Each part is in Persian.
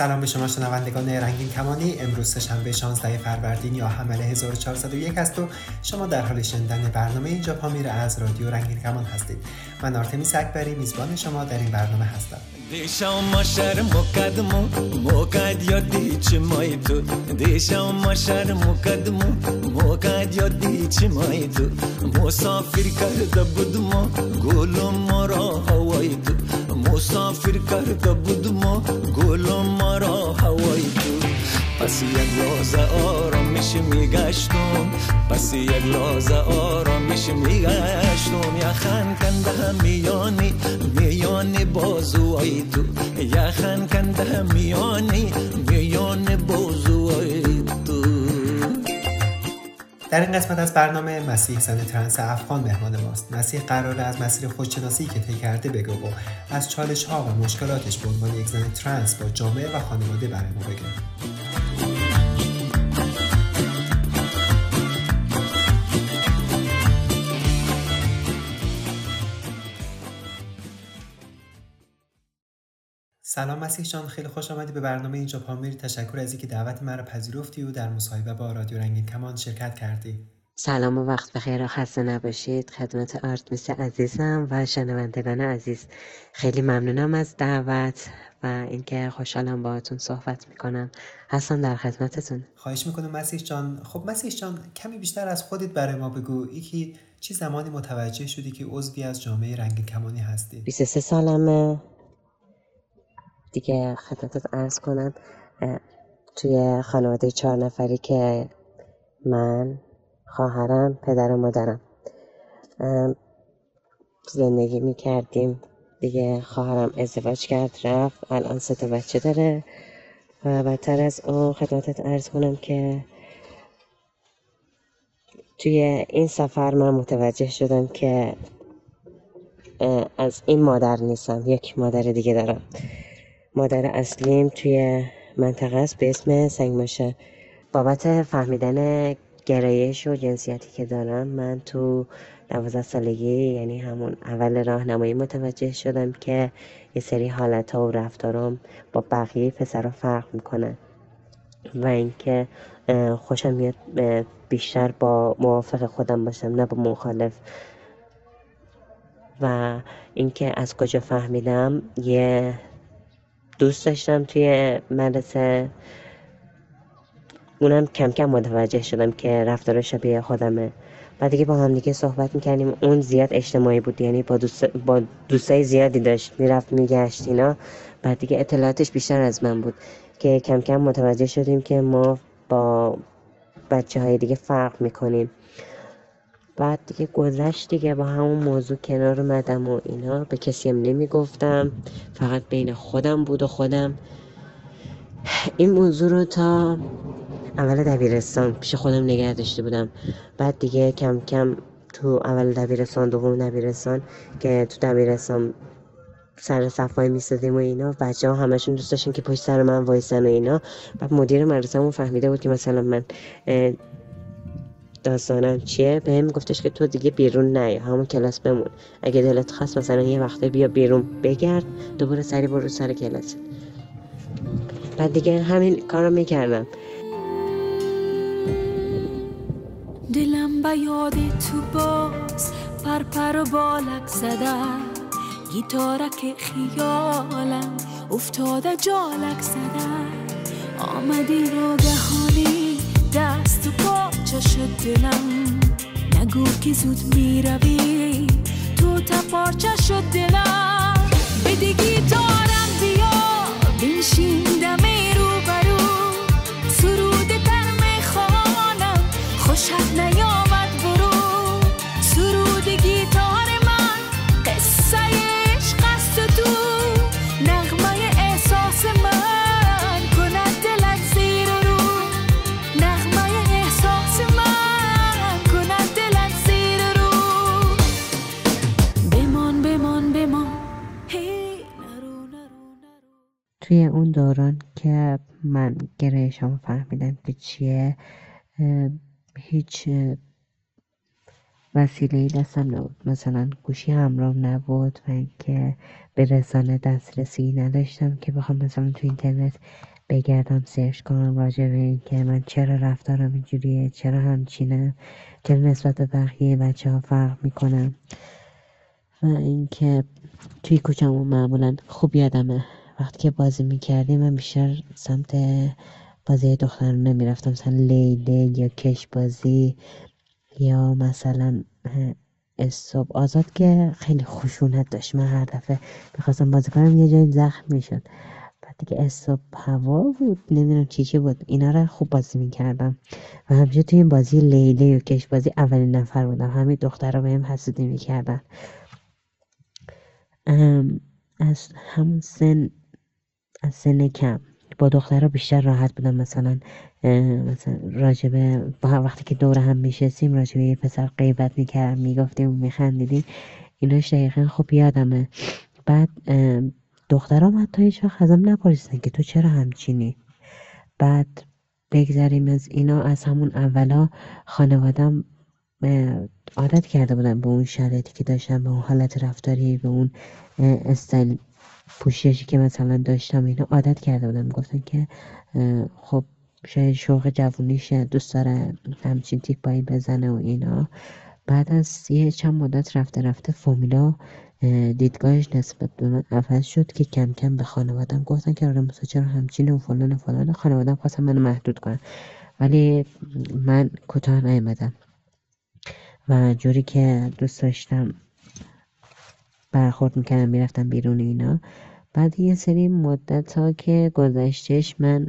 سلام به شما شنوندگان رنگین کمانی. امروز شنبه 16 فروردین یا حمله 1401 است و شما در حال شنیدن برنامه اینجا پامیر از رادیو رنگین کمان هستید. من آرتمیس اکبری میزبان شما در این برنامه هستم. دیشم ماشر مقدمو موقد یا دیچ مای تو. دیشم ماشر مقدمو موقد یا دیچ مای تو. مسافر کرده بودم گلم مرا هوای تو. مسافر کرده بودم گلم مرا هوای تو. پس یک لحظه آرامش میگشتم. پس یک لحظه آرامش میگشتم. یخن کنده میانی میانی بازوهای تو. یخن کنده میانی میانی بازوهای در این قسمت از برنامه مسیح زن ترنس افغان مهمان ماست. مسیح قرار از مسیر خودشناسی که طی کرده بگو و از چالش ها و مشکلاتش به عنوان یک زن ترنس با جامعه و خانواده برای ما بگه سلام مسیح جان خیلی خوش آمدی به برنامه اینجا پامیر تشکر از اینکه دعوت مرا پذیرفتی و در مصاحبه با رادیو رنگین کمان شرکت کردی. سلام و وقت بخیر. و خسته نباشید. خدمت آرتمیس عزیزم و شنوندگان عزیز. خیلی ممنونم از دعوت و اینکه خوشحالم باهاتون صحبت می‌کنم. حسن در خدمتتون. خواهش می‌کنم مسیح جان. خب مسیح جان کمی بیشتر از خودت برای ما بگو. یکی چی زمانی متوجه شدی که عضوی از جامعه رنگین کمانی هستی؟ 23 سالمه. دیگه خدمتت ارز کنم توی خانواده چهار نفری که من خواهرم پدر و مادرم زندگی می‌کردیم. دیگه خواهرم ازدواج کرد رفت. الان سه تا بچه داره. و بدتر از اون خدمتت ارز کنم که توی این سفر من متوجه شدم که از این مادر نیستم. یک مادر دیگه دارم. مادر اصلیم توی منطقه است به اسم سنگماشه. بابت فهمیدن گرایش و جنسیتی که دارم من تو دوازده سالگی یعنی همون اول راهنمایی متوجه شدم که یه سری حالت ها و رفتارم با بقیه پسرها فرق می‌کنه و اینکه خوشم میاد بیشتر با موافق خودم باشم نه با مخالف. و اینکه از کجا فهمیدم یه دوست داشتم توی مدرسه. اونم کم کم متوجه شدم که رفتار شبیه خودمه. بعد دیگه با هم دیگه صحبت می‌کردیم. اون زیاد اجتماعی بود یعنی با, دوست با دوستای زیادی داشت. می‌رفت میگشت اینا. بعد دیگه اطلاعاتش بیشتر از من بود که کم کم متوجه شدیم که ما با بچه های دیگه فرق می‌کنیم. بعد دیگه گذشت دیگه با همون موضوع کنار اومدم و اینا. به کسی هم نمی‌گفتم. فقط بین خودم بود و خودم. این موضوع رو تا اول دبیرستان پیش خودم نگه داشته بودم. بعد دیگه کم کم تو اول دبیرستان دوم دبیرستان که تو دبیرستان سر صفای میستادیم و اینا بچه ها همشون دوست داشتن که پشت سر من وایسن و اینا. بعد مدیر مدرسه فهمیده بود که مثلا من داستانم چیه؟ به هم گفتش که تو دیگه بیرون نه همون کلاس بمون. اگه دلت خواست مثلا یه وقته بیا بیرون بگرد دوباره سری برو سر کلاس. بعد دیگه همین کارو می‌کردم. دلم به یاد تو باز پر و بالک زده. گیتارک خیالم افتاده جالک زده. آمدی ناگهانی شد دلم نگو که زود می‌روی. تو تپارچه شد دلم بده گیتارم بیا. بنشین. توی اون دوران که من گرایشم فهمیدم که چیه هیچ وسیله دستم نبود. مثلا گوشی همراه نبود و اینکه به رسانه دسترسی نداشتم که بخوام مثلا تو اینترنت بگردم سرچ کنم راجع به اینکه من چرا رفتارم اینجوریه چرا همچینه چرا نسبت به بقیه بچه ها فرق می‌کنم و اینکه توی کوچمون معمولا خوب یادمه. وقتی که بازی می‌کردیم من بیشتر سمت بازی دخترانه می‌رفتم مثلا لیله یا کش بازی یا مثلا استوب آزاد که خیلی خشونت داشت. من هر دفعه می‌خواستم بازی کنم یه جایی زخم می‌شد. بعد دیگه استوب هوا بود نمی‌دونم چی چی بود. اینا رو خوب بازی می‌کردم. و همیشه توی این بازی لیله و کش بازی اولین نفر بودم. همین دخترها بهم حسودی می‌کردن. از همون سن از سن کم. با دخترها بیشتر راحت بودم مثلا مثلا راجبه وقتی که دور هم میشستیم راجبه یه پسر غیبت می‌کردم می‌گفتیم میخندیدیم. ایناش دقیقا خوب یادمه. بعد دخترام حتی هیچ وقت ازم نپرسیدن که تو چرا همچینی؟ بعد بگذریم از اینا. از همون اولا خانوادم عادت کرده بودم به اون شرایطی که داشتم به اون حالت رفتاری به اون استایل پوششی که مثلا داشتم اینا عادت کرده بودم. گفتن که خب شاید شوق جوونیشه دوست داره همچین تیپایی بزنه و اینا. بعد از یه چند مدت رفته رفته فامیلا اه، دیدگاهش نسبت به من عوض شد که کم کم به خانوادم گفتن که آره موسی چرا همچینه و فلان و فلان. خانوادم خواستن منو محدود کنن. ولی من کوتاه نیومدم. و جوری که دوست داشتم برخورد می‌کردم می‌رفتم بیرون اینا. بعد یه سری مدت ها که گذشتش من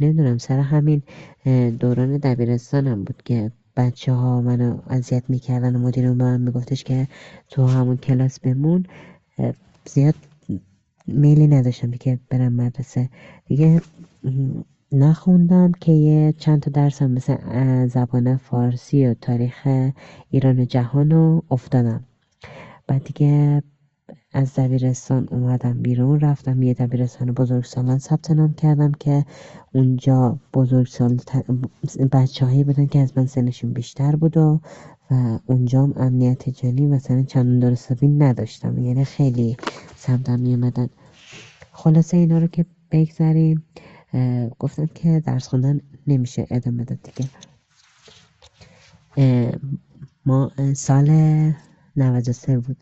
نمی‌دونم سر همین دوران دبیرستانم بود که بچه ها منو اذیت می‌کردن و مدیرم به من میگفتش که تو همون کلاس بمون. زیاد میلی نداشتم که برم مدرسه. دیگه نخوندم که یه چند تا درسم مثل زبان فارسی و تاریخ ایران و جهان رو افتادم. بعد دیگه از دبیرستان اومدم بیرون رفتم یه دبیرستان بزرگسالان ثبت نام کردم که اونجا بزرگسال بچه هایی بودن که از من سنشون بیشتر بود و و اونجا هم امنیت جانی مثلا چندان درستابی نداشتم یعنی خیلی سمتم میومدن خلاصه اینا رو که بگذریم گفتم که درس خوندن نمیشه ادامه داد دیگه. ما سال 93 بود.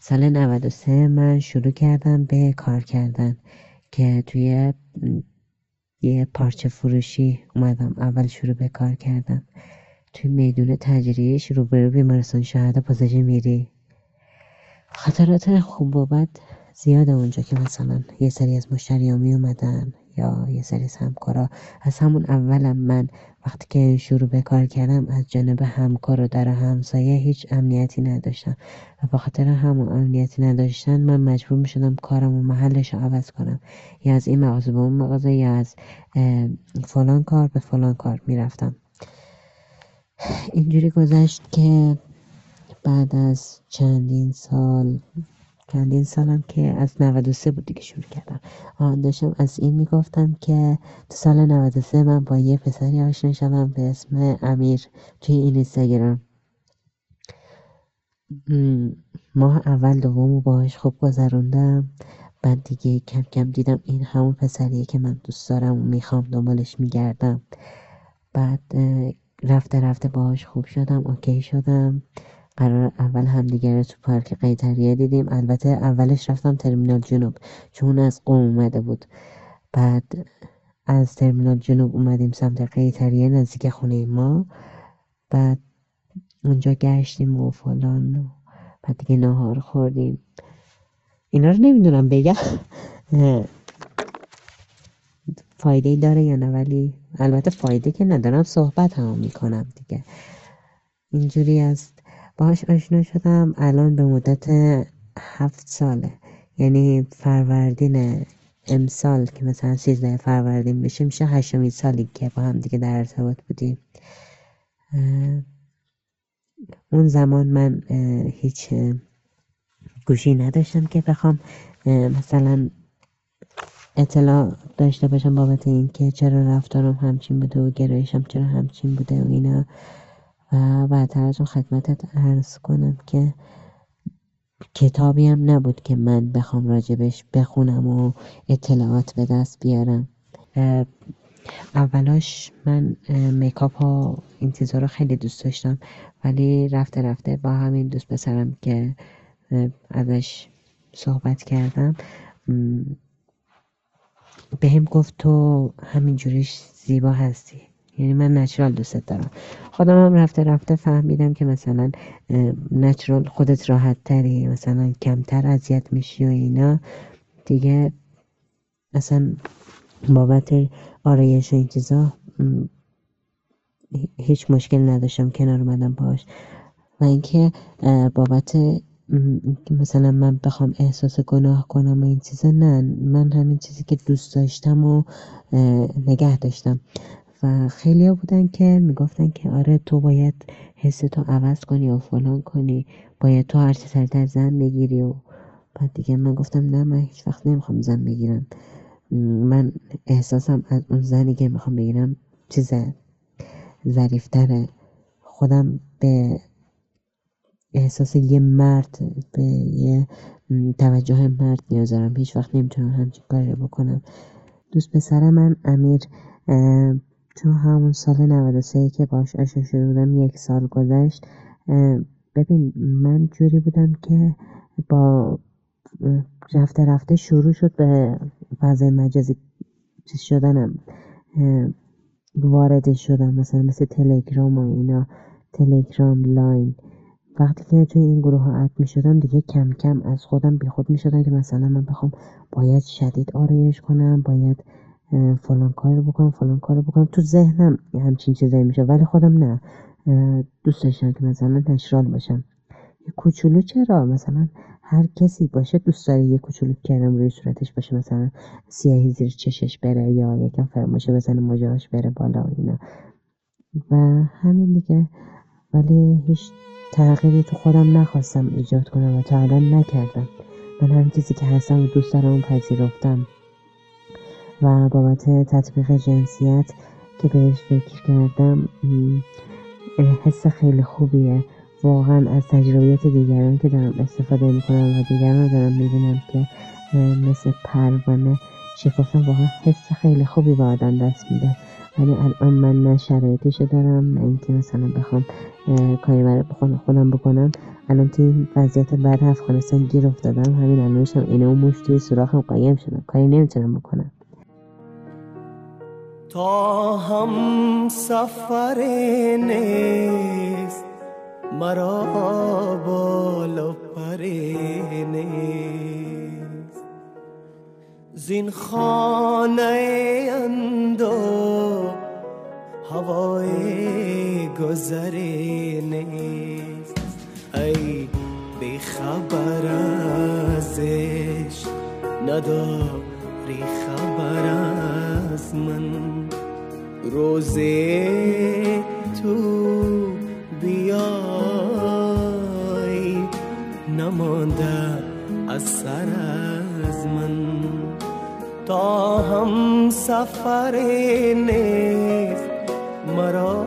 سال 93 من شروع کردم به کار کردن که توی یه پارچه فروشی اومدم. اول شروع به کار کردم. توی میدون تجریش روبرو بیمارستان شهدا پاساژ میری. خاطرات خوب و بد زیاده اونجا که مثلا یه سری از مشتریان می اومدن. یا یه سری همکارا. از همون اولم من وقتی که شروع به کار کردم از جانب همکار و در همسایه هیچ امنیتی نداشتم. و به خاطر همون امنیتی نداشتن من مجبور می شدم کارم و محلش رو عوض کنم. یا از این مغازه به اون مغازه یا از فلان کار به فلان کار می‌رفتم. اینجوری گذشت که بعد از چندین سال چندین سالم که از 93 بود دیگه شروع کردم. آن داشتم از این می‌گفتم که تو سال 93 من با یه پسری آشنا شدم به اسم امیر توی این اینستاگرام. م، ماه اول دوم باهاش خوب گذروندم. بعد دیگه کم کم دیدم این همون پسریه که من دوست دارم و می‌خوام دنبالش میگردم. بعد رفته رفته باهاش خوب شدم اوکی شدم. قرار اول همدیگه رو تو پارک قیطریه دیدیم. البته اولش رفتم ترمینال جنوب چون از قم اومده بود. بعد از ترمینال جنوب اومدیم سمت قیطریه نزدیک خونه ما. بعد اونجا گشتیم و فلان و بعد دیگه ناهار خوردیم. اینا رو نمی‌دونم بگم. فایده ای داره یا نه؟ ولی البته فایده که ندارم صحبت هم می‌کنم دیگه. اینجوری است باهاش آشنا شدم. الان به مدت هفت ساله. یعنی فروردین امسال که مثلا سیزده فروردین بشه میشه هشتمین سالی که با هم دیگه در ارتباط بودیم. اون زمان من هیچ گوشی نداشتم که بخوام مثلا اطلاع داشته باشم بابت اینکه چرا رفتارم همچین بوده و گرایشم چرا همچین بوده و اینا. و بعدتر خدمتت عرض کنم که کتابی هم نبود که من بخوام راجبش بخونم و اطلاعات به دست بیارم. اولاش من میکاپ ها این چیزا رو خیلی دوست داشتم ولی رفته رفته با همین دوست پسرم که ازش صحبت کردم به هم گفت تو همینجوریش زیبا هستی. یعنی من نچرال دوست دارم. خودم هم رفته رفته فهمیدم که مثلا نچرال خودت راحت تری مثلا کمتر اذیت میشی و اینا. دیگه اصلا بابت آرایش این چیزا هیچ مشکل نداشتم کنار اومدم باش و اینکه بابت مثلا من بخوام احساس گناه کنم و این چیزا نه من همین چیزی که دوست داشتم و نگه داشتم. خیلی بودن که می‌گفتن که آره تو باید حستو عوض کنی و فلان کنی باید تو هر چی سرتر زن بگیری و بعد دیگه من گفتم نه من هیچ وقت نمی‌خوام زن بگیرم. من احساسم از اون زنی که می‌خوام بگیرم چیز ظریفتره. خودم به احساس یه مرد به یه توجه مرد نیاز دارم. هیچ وقت نمی‌تونم همچین کاری رو بکنم. دوست پسر من امیر تو همون سال 93 که باش آشنا شده بودم یک سال گذشت. ببین من جوری بودم که با رفته رفته شروع شد به فضای مجازی چیز شدنم. وارد شدم مثلا مثل تلگرام و اینا تلگرام لاین وقتی که توی این گروه ها اد می شدم دیگه کم کم از خودم بی خود می شدم که مثلا من بخوام باید شدید آرایش کنم باید فلان کار رو بکنم فلان کار رو بکنم. تو ذهنم همچین چیزایی میشه ولی خودم نه. دوست داشتم که مثلا نشرال باشم. یه کوچولو چرا؟ مثلا هر کسی باشه دوست داره یه کوچولو کردم روی صورتش باشه. مثلا سیاهی زیر چشش بره یا یکم فرماشه بزنه موجهاش بره بالا و اینا. و همین دیگه. ولی هیچ تغییری تو خودم نخواستم ایجاد کنم و تا الان نکردم. من همین چیزی که هستم و دوست دارم پذیرفتم. و بابت تطبیق جنسیت که بهش فکر کردم حس خیلی خوبیه. واقعا از تجربیات دیگران که دارم استفاده می‌کنم و دیگران دارم می‌بینم که مثل پروانه شکفتن واقعا حس خیلی خوبی به آدم دست میده. ولی الان من نه شرایطشو دارم نه اینکه مثلا بخوام کاری برای خودم بکنم. الان توی این وضعیت بعد افغانستان گیر افتادم همین الانشم اینه و موش توی سوراخم قایم شدم. کاری نمی‌تونم بکنم. تا هم سفر نیست مرا بالا پر نیست. زین خانه اندو هوای گذری نیست. ای بی خبر ازش نداری خبر از من. روزه تو بیای نمانده از سر از من. تا هم سفر نیست مرا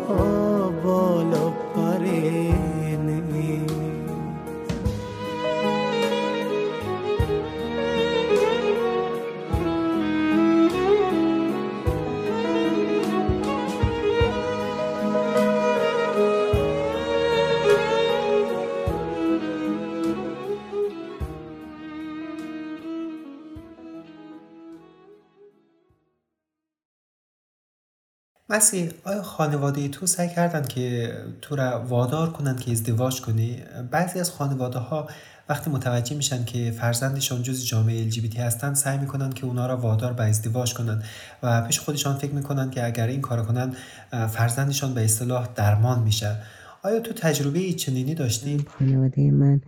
مسیح آیا خانواده تو سعی کردن که تو را وادار کنن که ازدواج کنی؟ بعضی از خانواده ها وقتی متوجه میشن که فرزندشان جز جامعه LGBT هستن سعی می‌کنن که اونا را وادار به ازدواج کنن و پیش خودشان فکر می‌کنن که اگر این کار کنن فرزندشان به اصطلاح درمان میشه آیا تو تجربه چنینی داشتی؟ خانواده من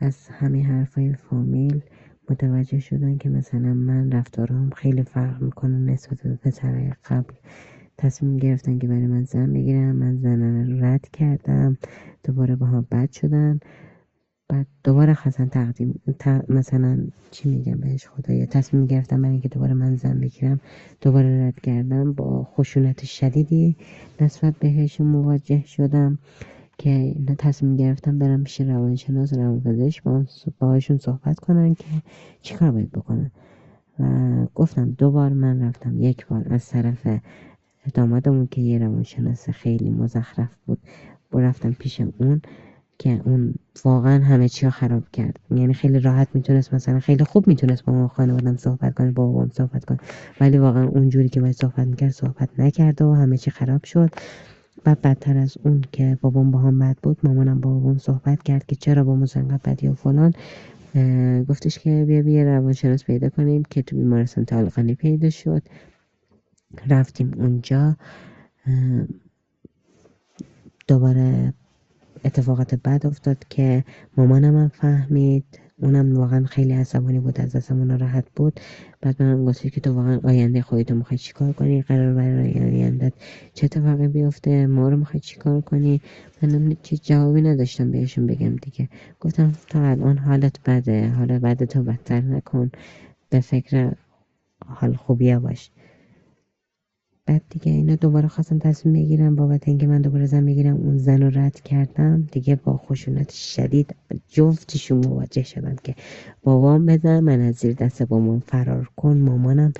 از همه حرفای فامیل متوجه شدن که مثلا من رفتارم خیلی فرق می‌کنه نسبت به پسرهای قبل تصمیم گرفتن که برای من زن بگیرن. من زن رد کردم. دوباره با هم بد شدن. بعد دوباره خواستن تقدیم مثلا چی میگم بهش خدایا؟ تصمیم گرفتم برای اینکه دوباره من زن بگیرم. دوباره رد کردم. با خشونت شدیدی نسبت بهشون مواجه شدم که تصمیم گرفتم برم پیش روانشناس روانپزشک با باهاشون صحبت کنن که چیکار باید بکنن. و گفتم دو بار من رفتم. یک بار از طرف دامادمون که یه روانشناس خیلی مزخرف بود. و رفتم پیش اون که اون واقعا همه چی رو خراب کرد. یعنی خیلی راحت می‌تونست مثلا خیلی خوب می‌تونست با ما خانوادم صحبت کنه با بابام صحبت کنه. ولی واقعا اونجوری که باید صحبت می‌کرد صحبت نکرد و همه چی خراب شد. و بدتر از اون که بابام با هم بد بود مامانم با بابام صحبت کرد که چرا با انقدر بدی و فلان. گفتش که بیا بیا روانشناس پیدا کنیم که تو بیمارستان طالقانی پیدا شد. رفتیم اونجا دوباره اتفاقات بد افتاد که مامانم هم فهمید. اونم واقعا خیلی عصبانی بود از دستمون ناراحت بود. بعد من گفت که تو واقعا آینده خودتو می‌خوای چیکار کنی؟ قرار برای آیندت چه اتفاقی بیفته؟ ما رو می‌خوای چیکار کنی؟ منم چی جوابی نداشتم بهشون بگم دیگه. گفتم تا الان حالت بده حالا بعد تو بدتر نکن. به فکر حال خوبیه باش. بعد دیگه اینا دوباره خواستم تصمیم بگیرم. بابت اینکه من دوباره زن بگیرم اون زن رو رد کردم. دیگه با خشونت شدید جفتشون مواجه شدم که بابام بزن من از زیر دست بابام فرار کن. مامانم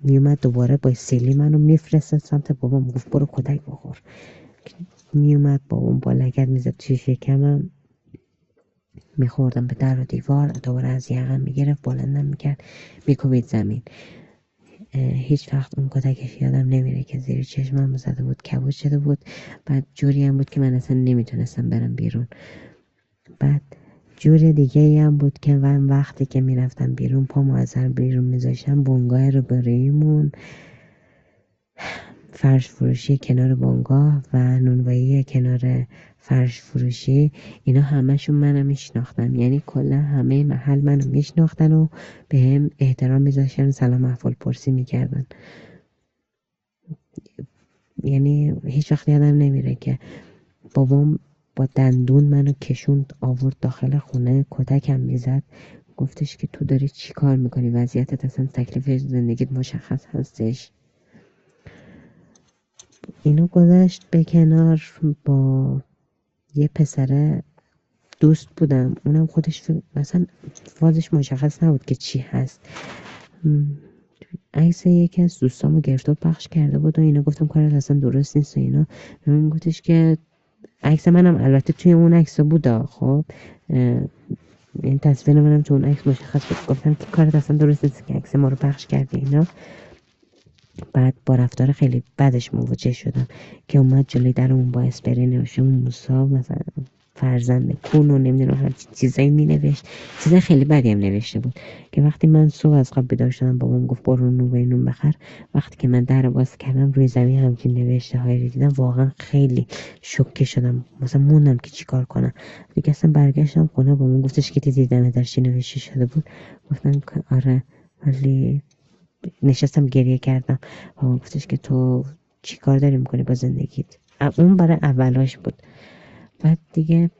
میومد دوباره با سیلی منو میفرستد سمت بابام. گفت برو کدک بخور. میومد بابام با لگت می‌زد توی شکمم. میخوردم به در و دیوار. دوباره از یقم می‌گرفت بلندم می‌کرد. میکوبید زمین. هیچ وقت اون کتکش یادم نمیره که زیر چشمم زده بود کبود شده بود. بعد جوری هم بود که من اصلا نمی‌تونستم برم بیرون. بعد جور دیگه هم بود که من وقتی که می‌رفتم بیرون پا از بیرون میذاشتم رو بریمون. فرش فروشی کنار بونگاه و نونوایی کنار فرش فروشی اینا همشون منو میشناختن. یعنی کلا همه محل منو میشناختن و به هم احترام میذاشتن سلام احوال پرسی می‌کردن. یعنی هیچ وقت یادم نمیره که بابام با دندون منو کشوند آورد داخل خونه کتکم می‌زد. گفتش که تو داری چی کار می‌کنی؟ وضعیتت اصلا تکلیف زندگیت مشخص هستش. اینو گذشت به کنار با یه پسره دوست بودم. اونم خودش مثلا فازش مشخص نبود که چی هست. عکس یکی از دوستامو گرفت و پخش کرده بود و اینا گفتم کارت اصلا درست نیست و اینا. من گفتش که عکس منم البته توی اون عکس بود خب؟ این تصویر منم تو اون عکس مشخص بود. گفتم که کارت اصلا درست نیست که عکس ما رو پخش کردی اینا. بعد با رفتار خیلی بدش مواجه شدم که اومد جلوی در اون با اسپری نوشته موسا مثلا فرزند کون و نمی‌دونم هر چیزایی می نوشت چیزای خیلی بدی هم نوشته بود که وقتی من صبح از خواب بیدار شدم بابام گفت برو نون نون بخر. وقتی که من در باز کردم روی زمین همچین نوشته هایی رو دیدم. واقعا خیلی شوکه شدم. مثلا موندم که چیکار کنم. دیگه اصلا برگشتم خونه بابام گفتش که دیدم در چی نوشته شده بود. گفتم آره ولی نشستم گریه کردم. و گفتش که تو چی کار داری می‌کنی با زندگیت؟ اون برای اولاش بود. بعد دیگه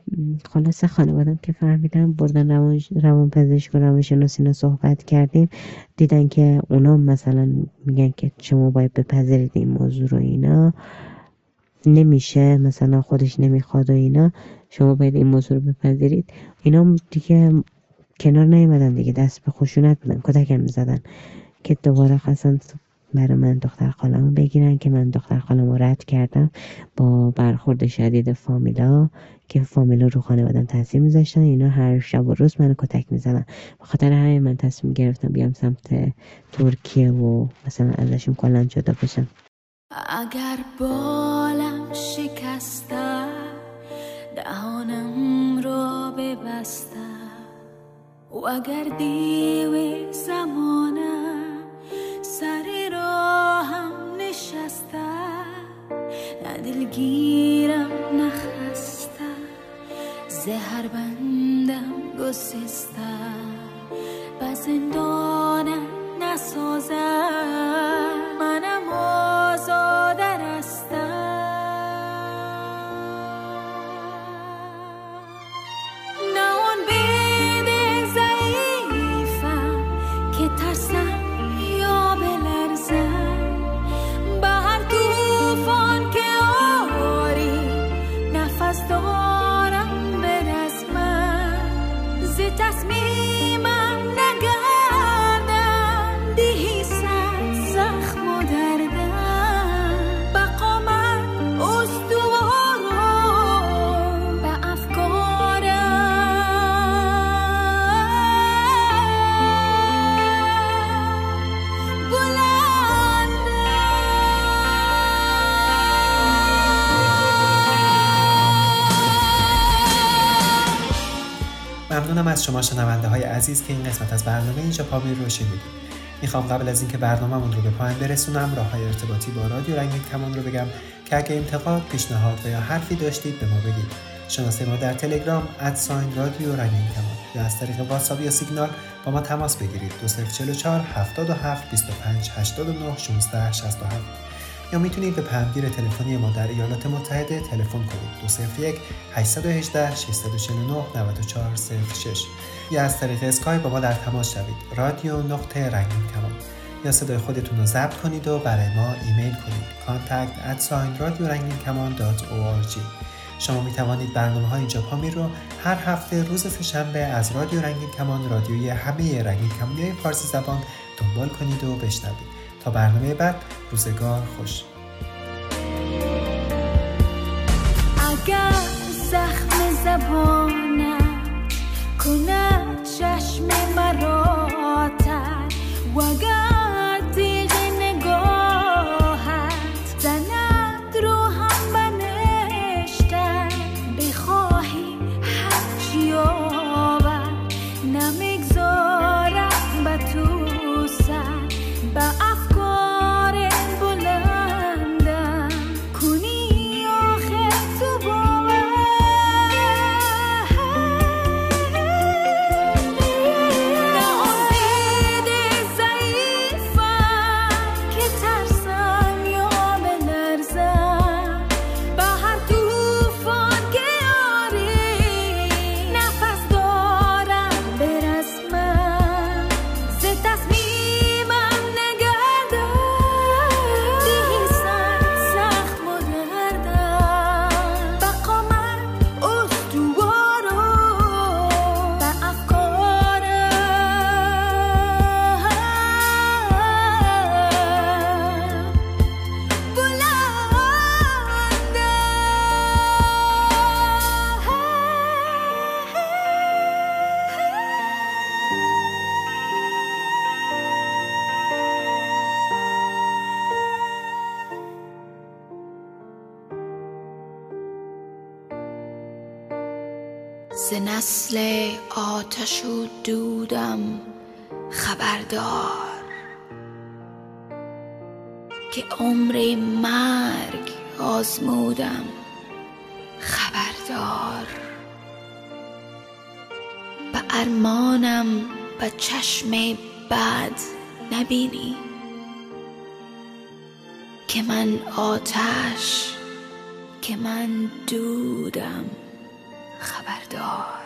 خلاصه خانوادم که فهمیدم بردن روان, روان پزشک و روانشناس اینا صحبت کردیم. دیدن که اونا مثلا میگن که شما باید بپذیرید این موضوع رو اینا. نمیشه مثلا خودش نمی‌خواد و اینا. شما باید این موضوع رو بپذیرید. اینا دیگه کنار نیومدن دیگه دست به خشونت بودن کتکم می‌زدن. که دوباره خواستن برای من دختر خالمو بگیرن که من دختر خالمو رد کردم با برخورد شدید فامیلا که فامیلا رو خانوادم تاثیر میذاشتن. اینا هر شب و روز منو کتک می‌زنن به خاطر همین من تصمیم گرفتم بیام سمت ترکیه و مثلا ازشون کلا جدا بشم. اگر بالم شکسته دهانم رو ببسته. و اگر دیو زمانم دلگیرم نخسته زهر بندم گسسته عزیز که این قسمت از برنامه اینجا پامیر رو شنیدید می‌خوام قبل از اینکه برنامهمون رو به پایان برسونم راه های ارتباطی با رادیو رنگین کمان رو بگم که اگه انتقاد پیشنهاد و یا حرفی داشتید به ما بگید. شناسه ما در تلگرام ادساین رادیو رنگین کمان یا از طریق واتساپ یا سیگنال با ما تماس بگیرید. 2044 77 25 89 16 67 یا می‌تونید به پیامگیر تلفنی ما در ایالات متحده تلفن کنید. 201 818 649 9406 یا از طریق اسکای با ما در تماس شوید. رادیو نقطه رنگین کمان. یا صدای خودتون رو ضبط کنید و برای ما ایمیل کنید. contact at شما می توانید برنامه های اینجا پامیر رو هر هفته روز سهشنبه از رادیو رنگین کمان رادیوی همه رنگین کمانی فارسی زبان دنبال کنید و بشنوید. تا برنامه بعد روزگار خوش. اگر زخم زبانم کند چشم مرا تر و ز نسل آتش و دودم خبردار که عمر مرگ آزمودم خبردار. به ارمانم به چشم بد نبینی که من آتش که من دودم. خبردار.